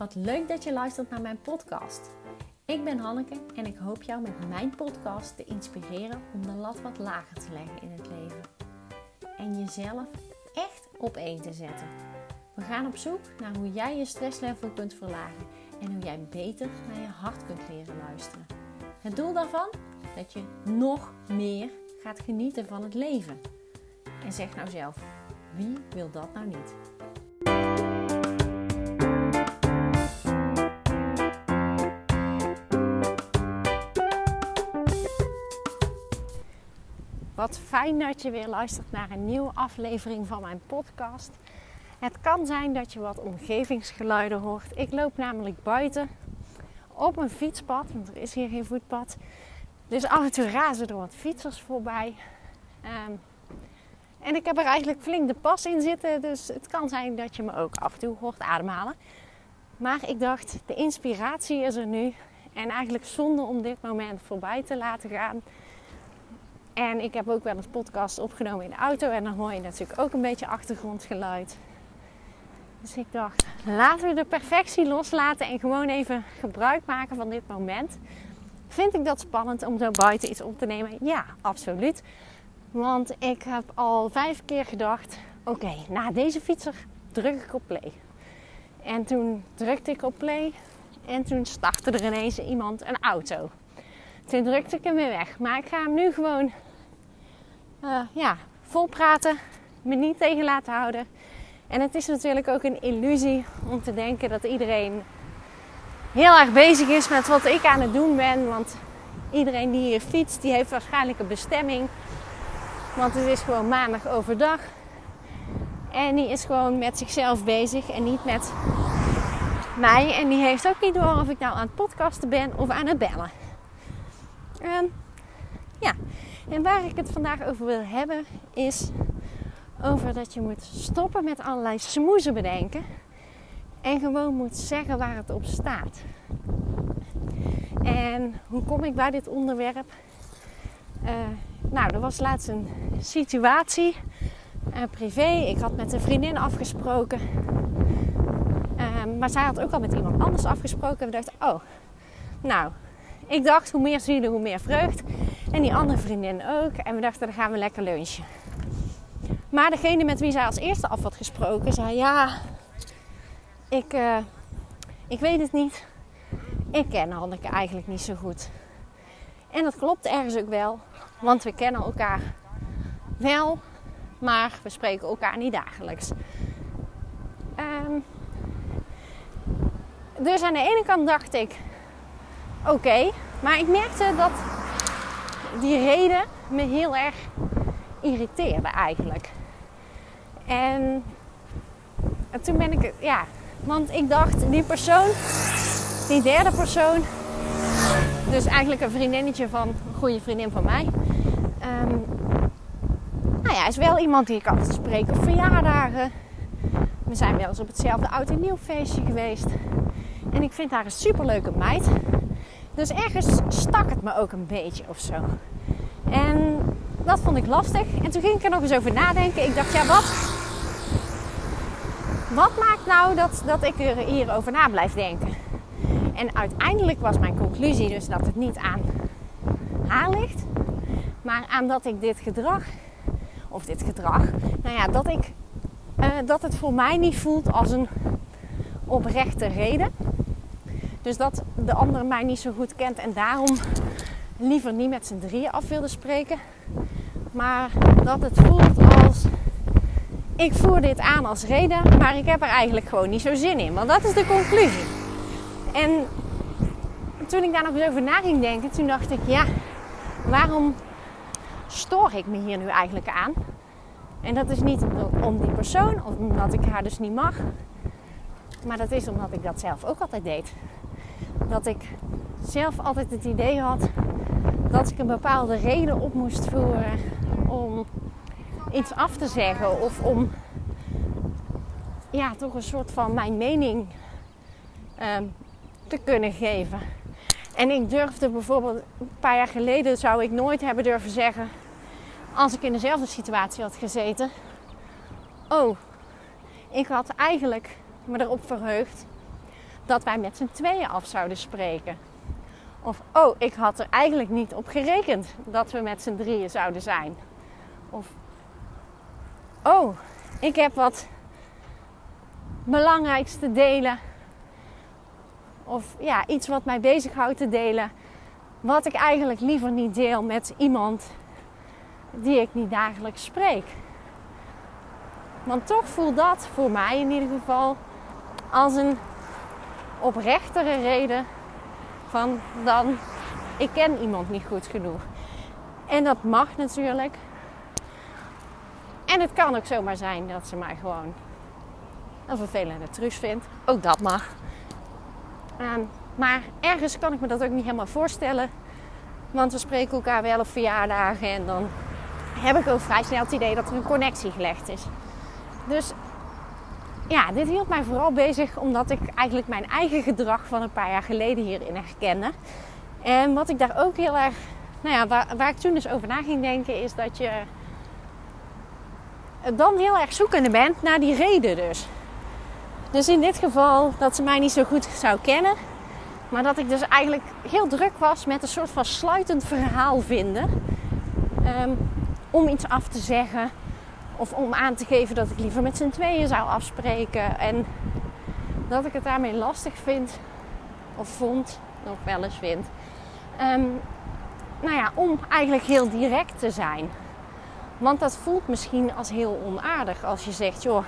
Wat leuk dat je luistert naar mijn podcast. Ik ben Hanneke en ik hoop jou met mijn podcast te inspireren om de lat wat lager te leggen in het leven. En jezelf echt op één te zetten. We gaan op zoek naar hoe jij je stresslevel kunt verlagen en hoe jij beter naar je hart kunt leren luisteren. Het doel daarvan? Dat je nog meer gaat genieten van het leven. En zeg nou zelf, wie wil dat nou niet? Wat fijn dat je weer luistert naar een nieuwe aflevering van mijn podcast. Het kan zijn dat je wat omgevingsgeluiden hoort. Ik loop namelijk buiten op een fietspad, want er is hier geen voetpad. Dus af en toe razen er wat fietsers voorbij. Um, en ik heb er eigenlijk flink de pas in zitten, dus het kan zijn dat je me ook af en toe hoort ademhalen. Maar ik dacht, de inspiratie is er nu. En eigenlijk zonde om dit moment voorbij te laten gaan. En ik heb ook wel eens podcast opgenomen in de auto. En dan hoor je natuurlijk ook een beetje achtergrondgeluid. Dus ik dacht, laten we de perfectie loslaten en gewoon even gebruik maken van dit moment. Vind ik dat spannend om zo buiten iets op te nemen? Ja, absoluut. Want ik heb al vijf keer gedacht: oké, na deze fietser druk ik op play. En toen drukte ik op play en toen startte er ineens iemand een auto. Toen drukte ik hem weer weg. Maar ik ga hem nu gewoon uh, ja, vol praten, me niet tegen laten houden. En het is natuurlijk ook een illusie om te denken dat iedereen heel erg bezig is met wat ik aan het doen ben. Want iedereen die hier fietst, die heeft waarschijnlijk een bestemming. Want het is gewoon maandag overdag. En die is gewoon met zichzelf bezig en niet met mij. En die heeft ook niet door of ik nou aan het podcasten ben of aan het bellen. Um, ja, en waar ik het vandaag over wil hebben is over dat je moet stoppen met allerlei smoezen bedenken. En gewoon moet zeggen waar het op staat. En hoe kom ik bij dit onderwerp? Uh, nou, er was laatst een situatie, uh, privé. Ik had met een vriendin afgesproken. Uh, maar zij had ook al met iemand anders afgesproken. En we dachten, oh, nou, ik dacht hoe meer zielen, hoe meer vreugd. En die andere vriendin ook. En we dachten, dan gaan we lekker lunchen. Maar degene met wie zij als eerste af had gesproken, zei ja, ik, uh, ik weet het niet. Ik ken Hanneke eigenlijk niet zo goed. En dat klopt ergens ook wel. Want we kennen elkaar wel, maar we spreken elkaar niet dagelijks. Um, dus aan de ene kant dacht ik, oké. maar ik merkte dat die reden me heel erg irriteerde eigenlijk. En, en toen ben ik, ja, want ik dacht, die persoon, die derde persoon, dus eigenlijk een vriendinnetje van een goede vriendin van mij. Um, nou ja, is wel iemand die ik altijd spreek op verjaardagen. We zijn wel eens op hetzelfde oud en nieuw feestje geweest. En ik vind haar een superleuke meid. Dus ergens stak het me ook een beetje of zo. En dat vond ik lastig. En toen ging ik er nog eens over nadenken. Ik dacht, ja, wat, wat maakt nou dat, dat ik er hierover na blijf denken? En uiteindelijk was mijn conclusie dus dat het niet aan haar ligt, maar aan dat ik dit gedrag, of dit gedrag, nou ja, dat ik, uh, dat het voor mij niet voelt als een oprechte reden. Dus dat de ander mij niet zo goed kent en daarom liever niet met z'n drieën af wilde spreken. Maar dat het voelt als ik voer dit aan als reden, maar ik heb er eigenlijk gewoon niet zo zin in. Want dat is de conclusie. En toen ik daar nog eens over na ging denken, toen dacht ik, ja, waarom stoor ik me hier nu eigenlijk aan? En dat is niet om die persoon, of omdat ik haar dus niet mag. Maar dat is omdat ik dat zelf ook altijd deed. Dat ik zelf altijd het idee had dat ik een bepaalde reden op moest voeren om iets af te zeggen of om ja, toch een soort van mijn mening um, te kunnen geven. En ik durfde bijvoorbeeld een paar jaar geleden zou ik nooit hebben durven zeggen, als ik in dezelfde situatie had gezeten, oh, ik had eigenlijk me erop verheugd dat wij met z'n tweeën af zouden spreken. Of, oh, ik had er eigenlijk niet op gerekend dat we met z'n drieën zouden zijn. Of, oh, ik heb wat belangrijks te delen. Of ja, iets wat mij bezighoudt te delen. Wat ik eigenlijk liever niet deel met iemand die ik niet dagelijks spreek. Want toch voelt dat voor mij in ieder geval als een oprechtere reden van dan ik ken iemand niet goed genoeg. En dat mag natuurlijk. En het kan ook zomaar zijn dat ze mij gewoon een vervelende truus vindt. Ook dat mag. Um, maar ergens kan ik me dat ook niet helemaal voorstellen. Want we spreken elkaar wel op verjaardagen en dan heb ik ook vrij snel het idee dat er een connectie gelegd is. Dus ja, dit hield mij vooral bezig omdat ik eigenlijk mijn eigen gedrag van een paar jaar geleden hierin herkende. En wat ik daar ook heel erg, nou ja, waar, waar ik toen dus over na ging denken, is dat je dan heel erg zoekende bent naar die reden dus. Dus in dit geval dat ze mij niet zo goed zou kennen. Maar dat ik dus eigenlijk heel druk was met een soort van sluitend verhaal vinden. Um, om iets af te zeggen. Of om aan te geven dat ik liever met z'n tweeën zou afspreken. En dat ik het daarmee lastig vind. Of vond. Nog wel eens vind. Um, nou ja, om eigenlijk heel direct te zijn. Want dat voelt misschien als heel onaardig als je zegt, joh,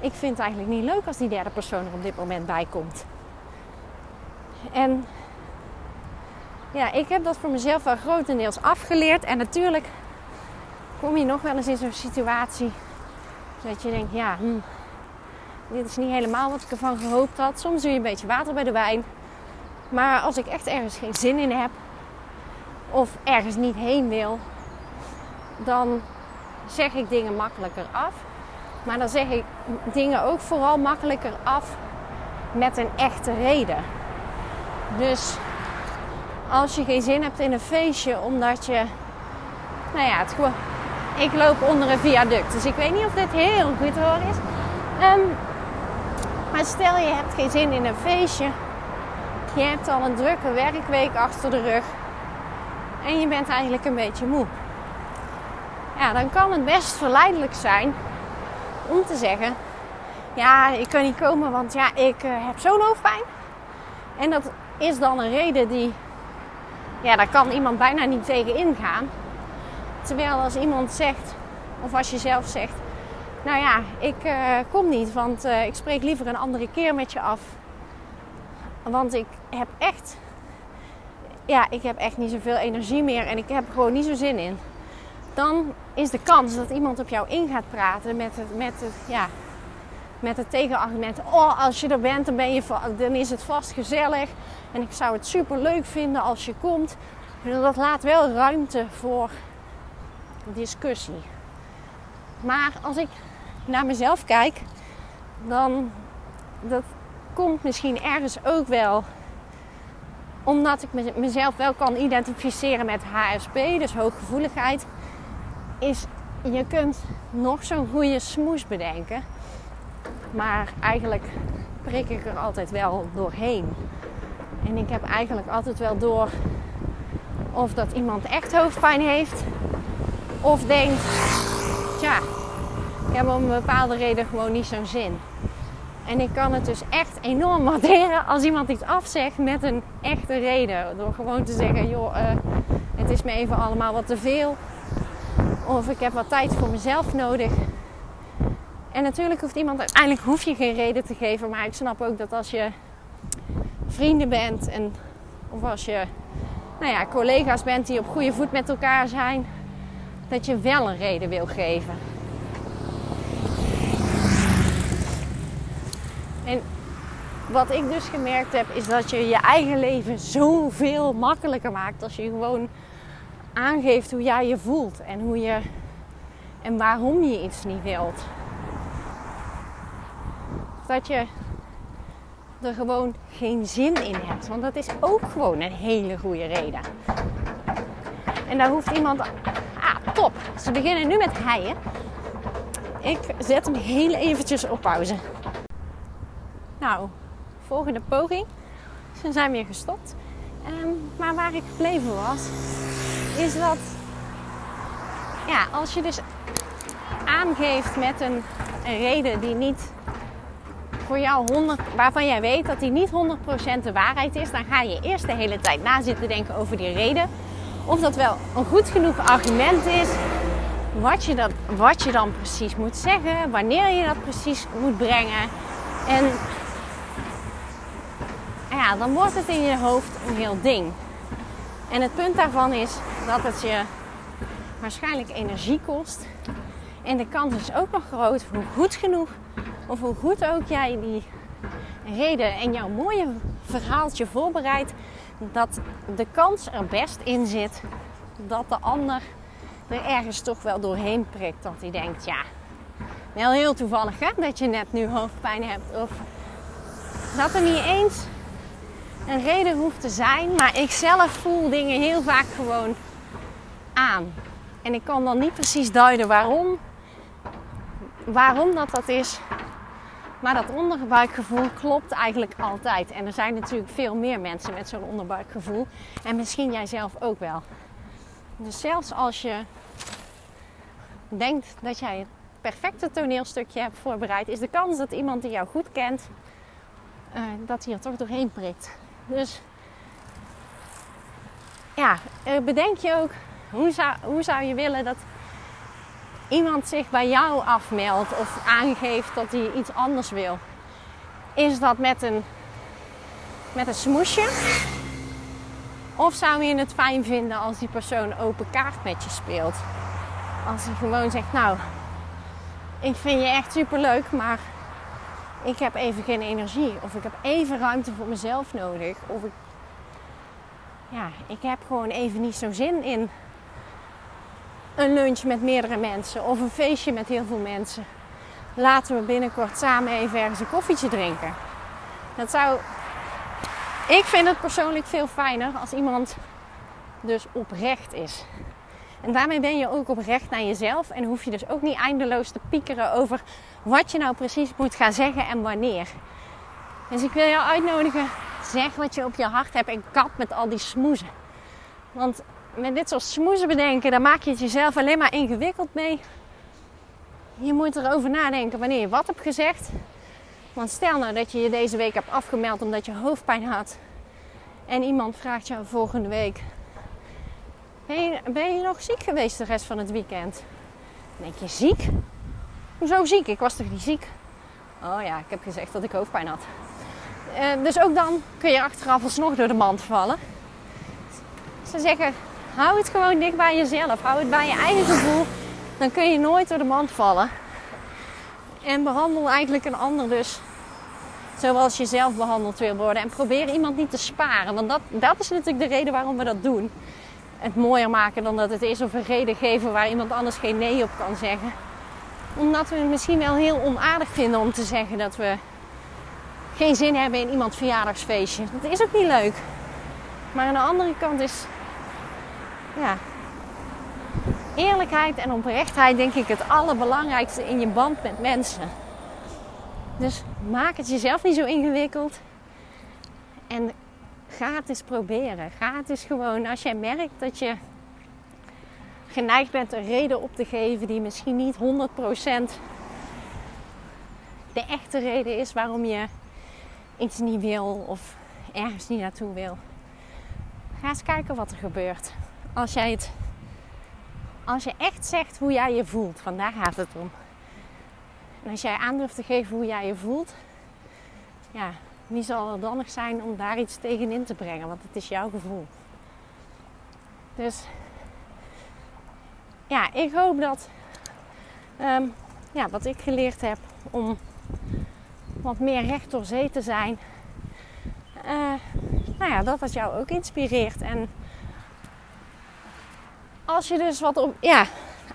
ik vind het eigenlijk niet leuk als die derde persoon er op dit moment bij komt. En ja, ik heb dat voor mezelf wel grotendeels afgeleerd. En natuurlijk kom je nog wel eens in zo'n situatie dat je denkt, ja, hm, dit is niet helemaal wat ik ervan gehoopt had. Soms doe je een beetje water bij de wijn. Maar als ik echt ergens geen zin in heb of ergens niet heen wil, dan zeg ik dingen makkelijker af. Maar dan zeg ik dingen ook vooral makkelijker af met een echte reden. Dus als je geen zin hebt in een feestje omdat je, nou ja, het gewoon, ik loop onder een viaduct. Dus ik weet niet of dit heel goed horen is. Um, maar stel je hebt geen zin in een feestje. Je hebt al een drukke werkweek achter de rug. En je bent eigenlijk een beetje moe. Ja, dan kan het best verleidelijk zijn om te zeggen: Ja, ik kan niet komen, want ja, ik uh, heb zo'n hoofdpijn. En dat is dan een reden die, ja, daar kan iemand bijna niet tegen ingaan. Terwijl als iemand zegt, of als je zelf zegt: Nou ja, ik uh, kom niet, want uh, ik spreek liever een andere keer met je af. Want ik heb echt, ja, ik heb echt niet zoveel energie meer en ik heb er gewoon niet zo zin in dan is de kans dat iemand op jou in gaat praten met het, met het, ja, met het tegenargument. Oh, als je er bent, dan, ben je, dan is het vast gezellig. En ik zou het super leuk vinden als je komt. Dat laat wel ruimte voor discussie. Maar als ik naar mezelf kijk, dan dat komt misschien ergens ook wel omdat ik mezelf wel kan identificeren met HSP, dus hooggevoeligheid is je kunt nog zo'n goede smoes bedenken. Maar eigenlijk prik ik er altijd wel doorheen. En ik heb eigenlijk altijd wel door of dat iemand echt hoofdpijn heeft. Of denkt, tja, ik heb om een bepaalde reden gewoon niet zo'n zin. En ik kan het dus echt enorm waarderen als iemand iets afzegt met een echte reden. Door gewoon te zeggen, joh, uh, het is me even allemaal wat te veel. Of ik heb wat tijd voor mezelf nodig. En natuurlijk hoeft iemand, uiteindelijk hoef je geen reden te geven. Maar ik snap ook dat als je vrienden bent en of als je nou ja, collega's bent die op goede voet met elkaar zijn, dat je wel een reden wil geven. En wat ik dus gemerkt heb, is dat je je eigen leven zoveel makkelijker maakt als je gewoon aangeeft hoe jij je voelt en hoe je en waarom je iets niet wilt. Dat je er gewoon geen zin in hebt. Want dat is ook gewoon een hele goede reden. En daar hoeft iemand. Ze beginnen nu met heien. Ik zet hem heel eventjes op pauze. Nou, volgende poging. Ze zijn weer gestopt. Ehm, maar waar ik gebleven was, is dat ja, als je dus aangeeft met een, een reden die niet voor jou 100, waarvan jij weet dat die niet 100% de waarheid is, dan ga je eerst de hele tijd na zitten denken over die reden. Of dat wel een goed genoeg argument is, wat je, dat, wat je dan precies moet zeggen, wanneer je dat precies moet brengen. En ja, dan wordt het in je hoofd een heel ding. En het punt daarvan is dat het je waarschijnlijk energie kost. En de kans is ook nog groot hoe goed genoeg of hoe goed ook jij die reden en jouw mooie verhaaltje voorbereidt, dat de kans er best in zit dat de ander er ergens toch wel doorheen prikt. Dat hij denkt, ja, wel heel toevallig hè, dat je net nu hoofdpijn hebt. Of dat er niet eens een reden hoeft te zijn. Maar ik zelf voel dingen heel vaak gewoon aan. En ik kan dan niet precies duiden waarom. Waarom dat dat is. Maar dat onderbuikgevoel klopt eigenlijk altijd. En er zijn natuurlijk veel meer mensen met zo'n onderbuikgevoel. En misschien jij zelf ook wel. Dus zelfs als je denkt dat jij het perfecte toneelstukje hebt voorbereid, is de kans dat iemand die jou goed kent, uh, dat hij er toch doorheen prikt. Dus ja, bedenk je ook hoe zou, hoe zou je willen dat iemand zich bij jou afmeldt of aangeeft dat hij iets anders wil? Is dat met een, met een smoesje? Of zou je het fijn vinden als die persoon open kaart met je speelt? Als hij gewoon zegt, nou, ik vind je echt super leuk, maar ik heb even geen energie. Of ik heb even ruimte voor mezelf nodig. Of ik, ja, ik heb gewoon even niet zo zin in een lunch met meerdere mensen. Of een feestje met heel veel mensen. Laten we binnenkort samen even ergens een koffietje drinken. Dat zou. Ik vind het persoonlijk veel fijner als iemand dus oprecht is. En daarmee ben je ook oprecht naar jezelf en hoef je dus ook niet eindeloos te piekeren over wat je nou precies moet gaan zeggen en wanneer. Dus ik wil jou uitnodigen, zeg wat je op je hart hebt en kap met al die smoezen. Want met dit soort smoezen bedenken, daar maak je het jezelf alleen maar ingewikkeld mee. Je moet erover nadenken wanneer je wat hebt gezegd. Want stel nou dat je je deze week hebt afgemeld omdat je hoofdpijn had. En iemand vraagt jou volgende week: ben je, ben je nog ziek geweest de rest van het weekend? Dan denk je, ziek? Hoezo ziek? Ik was toch niet ziek? Oh ja, ik heb gezegd dat ik hoofdpijn had. Uh, dus ook dan kun je achteraf alsnog door de mand vallen. Ze zeggen, hou het gewoon dicht bij jezelf. Hou het bij je eigen gevoel. Dan kun je nooit door de mand vallen. En behandel eigenlijk een ander dus zoals je zelf behandeld wil worden. En probeer iemand niet te sparen. Want dat, dat is natuurlijk de reden waarom we dat doen het mooier maken dan dat het is. Of een reden geven waar iemand anders geen nee op kan zeggen. Omdat we het misschien wel heel onaardig vinden om te zeggen dat we geen zin hebben in iemands verjaardagsfeestje. Dat is ook niet leuk. Maar aan de andere kant is ja, eerlijkheid en oprechtheid denk ik het allerbelangrijkste in je band met mensen. Dus maak het jezelf niet zo ingewikkeld. En Ga het eens proberen. Ga het eens gewoon, als jij merkt dat je geneigd bent een reden op te geven die misschien niet 100% de echte reden is waarom je iets niet wil of ergens niet naartoe wil. Ga eens kijken wat er gebeurt. Als jij het als je echt zegt hoe jij je voelt, vandaar gaat het om. En als jij aandurft te geven hoe jij je voelt, ja, wie zal er dan zijn om daar iets tegenin te brengen? Want het is jouw gevoel. Dus ja, ik hoop dat ehm, ja, wat ik geleerd heb om wat meer recht door zee te zijn, uh, nou ja, dat dat jou ook inspireert. En als je dus wat op, ja,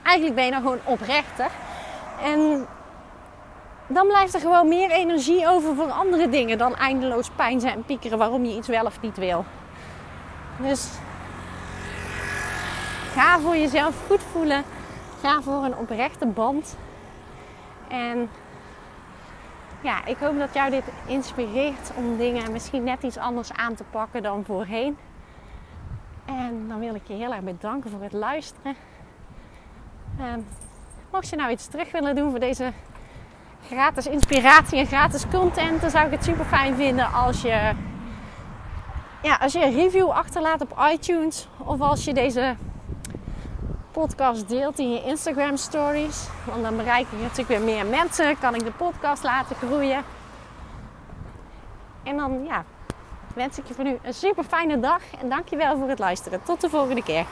eigenlijk ben je dan gewoon oprechter. En dan blijft er gewoon meer energie over voor andere dingen dan eindeloos pijn zijn en piekeren waarom je iets wel of niet wil. Dus ga voor jezelf goed voelen. Ga voor een oprechte band. En ja, ik hoop dat jou dit inspireert om dingen misschien net iets anders aan te pakken dan voorheen. En dan wil ik je heel erg bedanken voor het luisteren. Ehm, mocht je nou iets terug willen doen voor deze gratis inspiratie en gratis content, dan zou ik het super fijn vinden als je, ja, als je een review achterlaat op iTunes of als je deze podcast deelt in je Instagram stories. Want dan bereik ik natuurlijk weer meer mensen, kan ik de podcast laten groeien. En dan ja, wens ik je voor nu een super fijne dag en dankjewel voor het luisteren. Tot de volgende keer.